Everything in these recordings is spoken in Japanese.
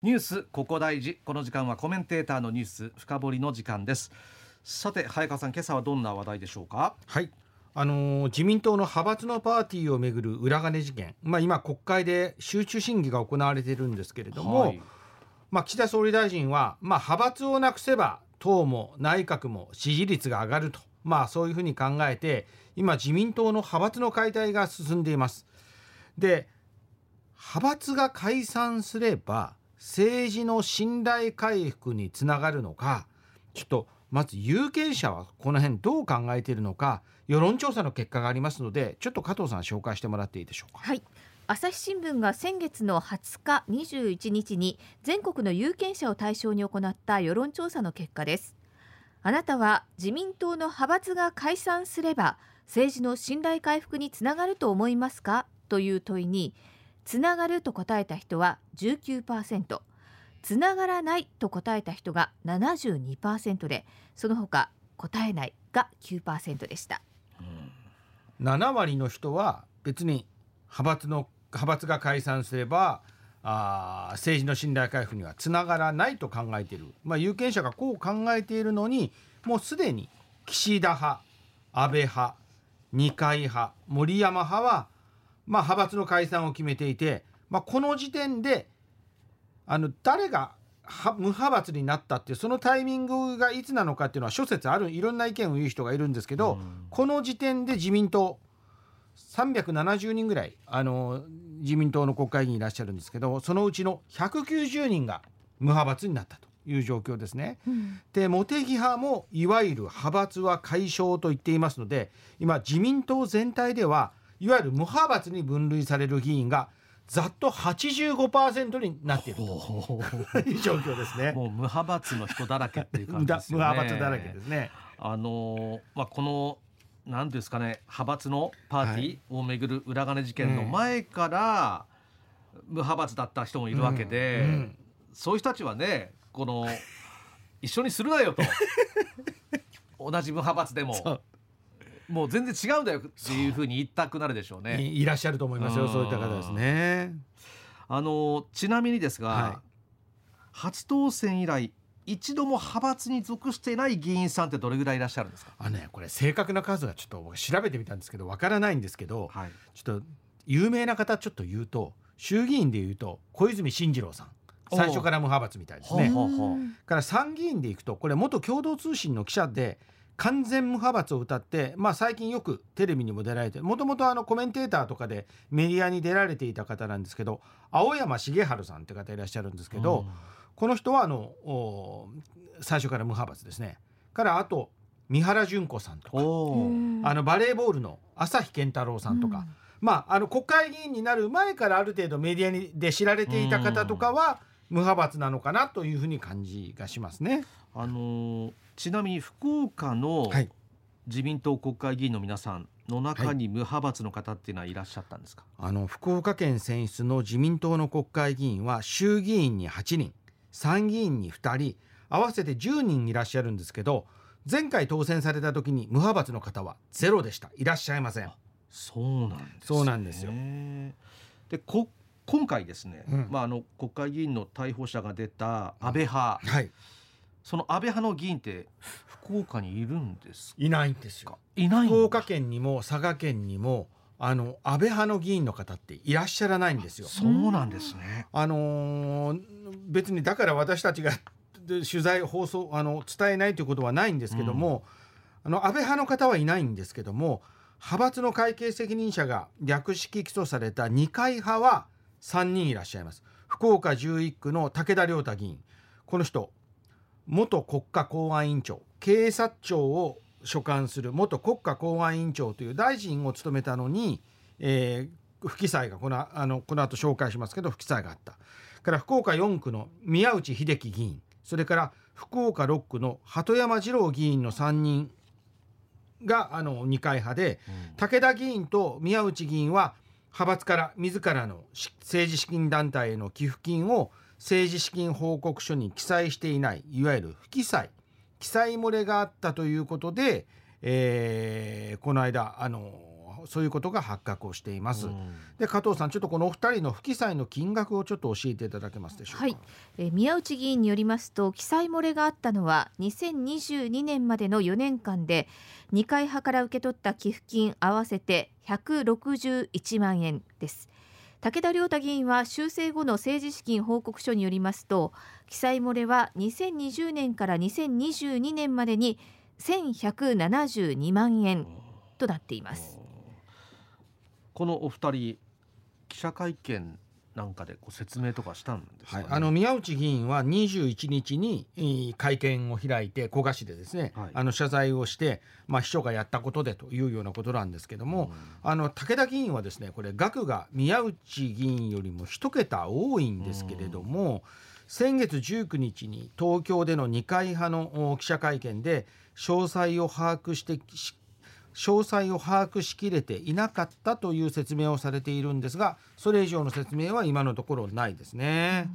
ニュースここ大事。この時間はコメンテーターのニュース深掘りの時間です。さて早川さん今朝はどんな話題でしょうか？はい。あのー、自民党の派閥のパーティーをめぐる裏金事件、まあ、今、国会で集中審議が行われているんですけれども、はい、まあ、岸田総理大臣は、まあ、派閥をなくせば党も内閣も支持率が上がると、まあ、そういうふうに考えて今、自民党の派閥の解体が進んでいます。で派閥が解散すれば政治の信頼回復につながるのかちょっとまず有権者はこの辺どう考えているのか世論調査の結果がありますのでちょっと加藤さん紹介してもらっていいでしょうか。はい。朝日新聞が先月の20日21日に全国の有権者を対象に行った世論調査の結果です。あなたは自民党の派閥が解散すれば政治の信頼回復につながると思いますか？という問いにつながると答えた人は19%つながらないと答えた人が72%でその他答えないが9%でした、うん、7割の人は別に派閥の派閥が解散すればあ政治の信頼回復にはつながらないと考えている、まあ、有権者がこう考えているのにもうすでに岸田派安倍派二階派森山派は、まあ、派閥の解散を決めていて、まあ、この時点であの誰が無派閥になったっていうそのタイミングがいつなのかっていうのは諸説ある。いろんな意見を言う人がいるんですけど、うん、この時点で自民党370人ぐらいあの自民党の国会議員いらっしゃるんですけどそのうちの190人が無派閥になったという状況ですね。うん、で茂木派もいわゆる派閥は解消と言っていますので今自民党全体ではいわゆる無派閥に分類される議員がざっと85%になっていると いう状況ですね。もう無派閥の人だらけっていう感じですね。無派閥だらけですね。あのまあこの何ですかね派閥のパーティーをめぐる裏金事件の前から無派閥だった人もいるわけで、うんうん、そういう人たちはねこの一緒にするなよと 同じ無派閥でも。もう全然違うんだよっていうふうに言いたくなるでしょうね。いらっしゃると思いますよ。そういった方ですね。あのちなみにですが、はい、初当選以来一度も派閥に属していない議員さんってどれぐらいいらっしゃるんですか？あねこれ正確な数はちょっと僕調べてみたんですけどわからないんですけど、はい、ちょっと有名な方ちょっと言うと衆議院で言うと小泉進次郎さん。最初から無派閥みたいですね。から参議院でいくとこれ元共同通信の記者で完全無派閥を歌って、まあ、最近よくテレビにも出られてもともとコメンテーターとかでメディアに出られていた方なんですけど青山茂春さんって方いらっしゃるんですけど、この人はあの最初から無派閥ですね。からあと三原純子さんとかあのバレーボールの朝日健太郎さんとか、うん、まあ、あの国会議員になる前からある程度メディアにで知られていた方とかは無派閥なのかなというふうに感じがしますね。あのーちなみに福岡の自民党国会議員の皆さんの中に無派閥の方っていうのはいらっしゃったんですか、はい、あの福岡県選出の自民党の国会議員は衆議院に8人参議院に2人合わせて10人いらっしゃるんですけど前回当選された時に無派閥の方はゼロでした。いらっしゃいません。そうなんです、ね、そうなんですよ。でこ今回ですね、うん、まあ、あの国会議員の逮捕者が出た安倍派、うん、はい。その安倍派の議員って福岡にいるんですいないんですよ。いない福岡県にも佐賀県にもあの安倍派の議員の方っていらっしゃらないんですよ。そうなんですね。あのー、別にだから私たちが取材放送あの伝えないということはないんですけども、うん、あの安倍派の方はいないんですけども派閥の会計責任者が略式起訴された二階派は3人いらっしゃいます。福岡11区の武田良太議員。この人元国家公安委員長警察庁を所管する元国家公安委員長という大臣を務めたのに、えー、不記載がこのあのこの後紹介しますけど不記載があった。から福岡4区の宮内秀樹議員。それから福岡6区の鳩山二郎議員の3人があの二階派で、うん、武田議員と宮内議員は派閥から自らの政治資金団体への寄付金を政治資金報告書に記載していないいわゆる不記載記載漏れがあったということで、えー、この間あのそういうことが発覚をしています。うんで加藤さんちょっとこのお二人の不記載の金額をちょっと教えていただけますでしょうか？はいえー宮内議員によりますと記載漏れがあったのは2022年までの4年間で二階派から受け取った寄付金合わせて161万円です武田良太議員は修正後の政治資金報告書によりますと記載漏れは2020年から2022年までに1172万円となっていますこのお二人記者会見なんかでこう説明とかしたんですか、ね、はい、あの宮内議員は21日にえー会見を開いて古賀市でですね、はい。あの謝罪をして、まあ、秘書がやったことでというようなことなんですけども、あの武田議員はですねこれ額が宮内議員よりも一桁多いんですけれども、先月19日に東京での二階派のお記者会見で詳細を把握してし詳細を把握しきれていなかったという説明をされているんですがそれ以上の説明は今のところないですね。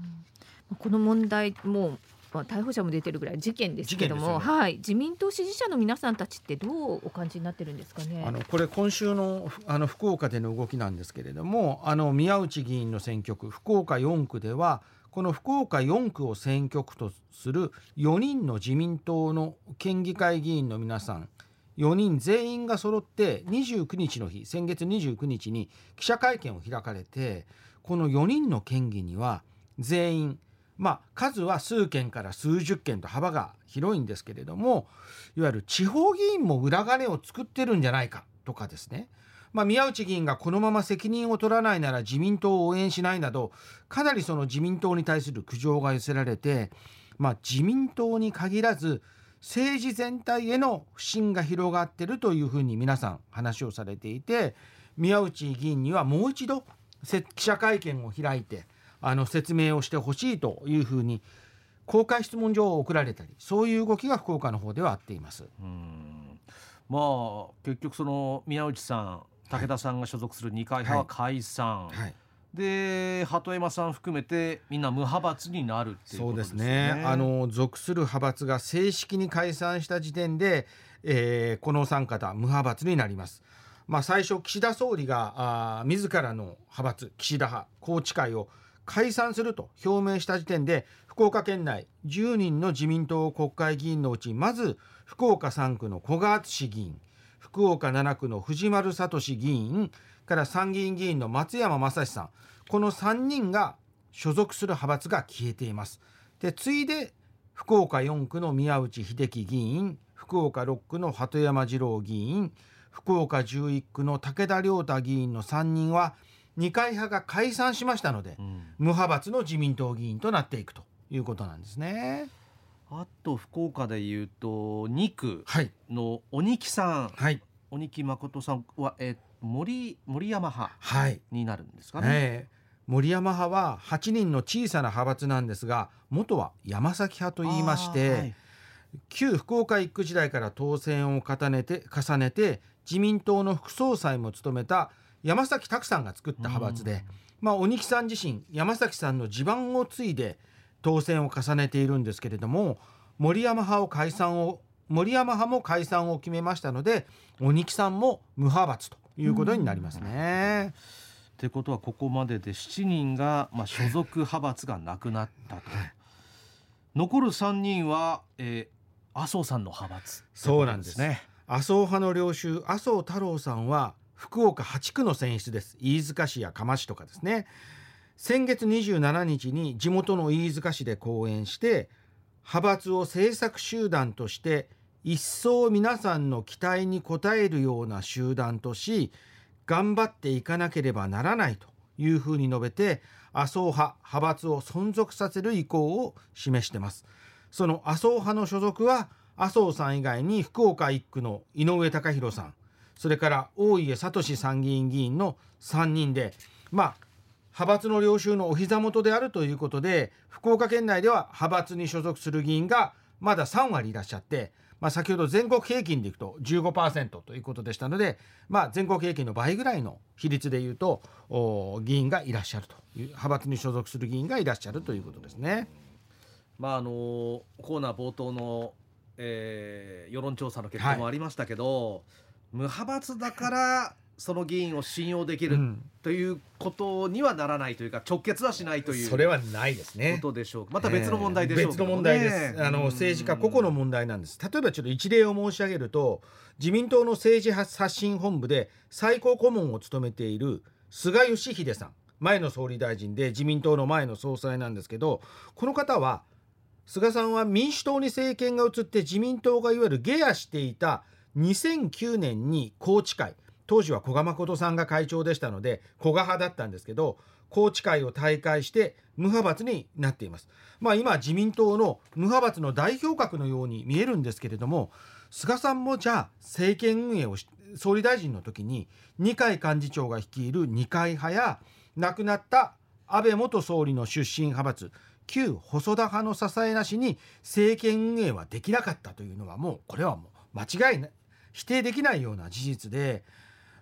この問題もうまあ逮捕者も出てるぐらい事件ですけども、事件ですよはい。自民党支持者の皆さんたちってどうお感じになってるんですかね？あのこれ今週のあの福岡での動きなんですけれどもあの宮内議員の選挙区福岡4区ではこの福岡4区を選挙区とする4人の自民党の県議会議員の皆さん4人全員が揃って29日の日先月29日に記者会見を開かれてこの4人の県議には全員まあ数は数件から数十件と幅が広いんですけれどもいわゆる地方議員も裏金を作ってるんじゃないかとかですね。まあ、宮内議員がこのまま責任を取らないなら自民党を応援しないなどかなりその自民党に対する苦情が寄せられて、まあ、自民党に限らず政治全体への不信が広がっているというふうに皆さん話をされていて宮内議員にはもう一度せ記者会見を開いてあの説明をしてほしいというふうに公開質問状を送られたりそういう動きが福岡の方ではあっています。うん。まあ結局その宮内さん武田さんが所属する二階派は解散、はいで鳩山さん含めてみんな無派閥になるっていうそうでことですね。あの属する派閥が正式に解散した時点で、えーこのお三方無派閥になります。まあ、最初岸田総理があ自らの派閥岸田派宏池会を解散すると表明した時点で福岡県内10人の自民党国会議員のうちまず福岡3区の古賀敦議員福岡7区の藤丸聡議員から参議院議員の松山正史さん。この3人が所属する派閥が消えています。で次いで福岡4区の宮内秀樹議員福岡6区の鳩山二郎議員福岡11区の武田良太議員の3人は二階派が解散しましたのでうん。無派閥の自民党議員となっていくということなんですね。あと福岡でいうと二区はい。の鬼木さん。はい。鬼木誠さんは、えー森森山派はい。になるんですかね。ええ。森山派は8人の小さな派閥なんですが元は山崎派と言いまして、はい。旧福岡一区時代から当選を重ねて重ねて自民党の副総裁も務めた山崎拓さんが作った派閥で、まあ、鬼木さん自身山崎さんの地盤を継いで当選を重ねているんですけれども森山派を解散を森山派も解散を決めましたので鬼木さんも無派閥ということになりますね。ってことはここまでで7人が、まあ、所属派閥がなくなったと。残る3人は、えー麻生さんの派閥そうなんですね。麻生派の領袖麻生太郎さんは福岡8区の選出です飯塚市や釜市とかですね先月27日に地元の飯塚市で講演して派閥を政策集団として一層皆さんの期待に応えるような集団とし頑張っていかなければならないというふうに述べて麻生派派閥を存続させる意向を示してます。その麻生派の所属は麻生さん以外に福岡一区の井上貴博さん。それから大家聡参議院議員の3人でまあ派閥の領袖のお膝元であるということで福岡県内では派閥に所属する議員がまだ3割いらっしゃって、まあ、先ほど全国平均でいくと15%ということでしたので、まあ、全国平均の倍ぐらいの比率でいうとお議員がいらっしゃるという派閥に所属する議員がいらっしゃるということですね。まああのコーナー冒頭の、えー世論調査の結果もありましたけど、無派閥だからその議員を信用できるうん。ということにはならないというか直結はしないというそれはないですね。ことでしょう。かまた別の問題でしょうね、別の問題です。あの政治家個々の問題なんです。例えばちょっと一例を申し上げると、自民党の政治発信本部で最高顧問を務めている菅義偉さん、前の総理大臣で自民党の前の総裁なんですけど、この方は菅さんは民主党に政権が移って自民党がいわゆる下野していた2009年に宏池会当時は古賀誠さんが会長でしたので古賀派だったんですけど宏池会を退会して無派閥になっています。まあ今自民党の無派閥の代表格のように見えるんですけれども菅さんもじゃあ政権運営を総理大臣の時に二階幹事長が率いる二階派や亡くなった安倍元総理の出身派閥旧細田派の支えなしに政権運営はできなかったというのはもうこれはもう間違いない否定できないような事実で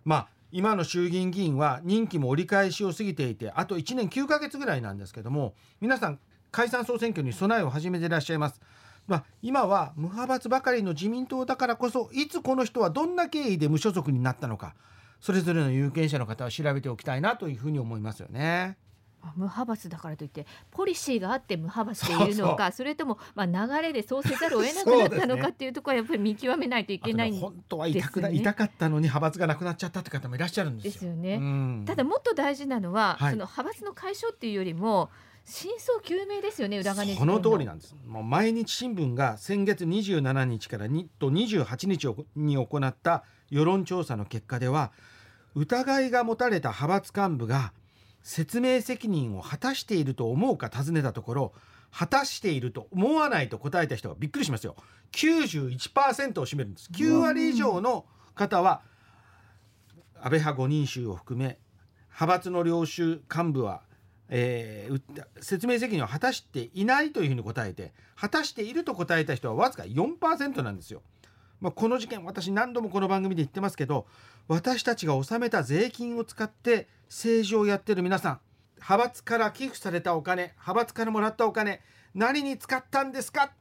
まあ今の衆議院議員は任期も折り返しを過ぎていてあと1年9ヶ月ぐらいなんですけども皆さん解散総選挙に備えを始めていらっしゃいます。まあ、今は無派閥ばかりの自民党だからこそいつこの人はどんな経緯で無所属になったのかそれぞれの有権者の方は調べておきたいなというふうに思いますよね。無派閥だからといってポリシーがあって無派閥でいるのかそれともまあ流れでそうせざるを得なくなったのかっていうところはやっぱり見極めないといけないね。本当は痛く痛かったのに派閥がなくなっちゃったって方もいらっしゃるんですよ。ですよね。うん。ただもっと大事なのは、はい。その派閥の解消っていうよりも真相究明ですよね裏金その通りなんです。もう毎日新聞が先月27日からにと28日に行った世論調査の結果では疑いが持たれた派閥幹部が説明責任を果たしていると思うか尋ねたところ果たしていると思わないと答えた人がびっくりしますよ91%を占めるんです9割以上の方は安倍派5人衆を含め派閥の領袖幹部はえー説明責任を果たしていないというふうに答えて果たしていると答えた人はわずか4%なんですよ。まあ、この事件私何度もこの番組で言ってますけど私たちが納めた税金を使って政治をやってる皆さん派閥から寄付されたお金派閥からもらったお金何に使ったんですか？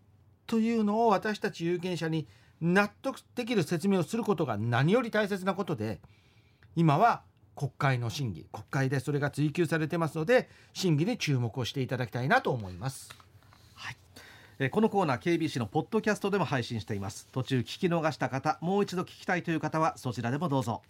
というのを私たち有権者に納得できる説明をすることが何より大切なことで今は国会の審議国会でそれが追及されてますので審議に注目をしていただきたいなと思います。えこのコーナー KBC のポッドキャストでも配信しています。途中聞き逃した方もう一度聞きたいという方はそちらでもどうぞ。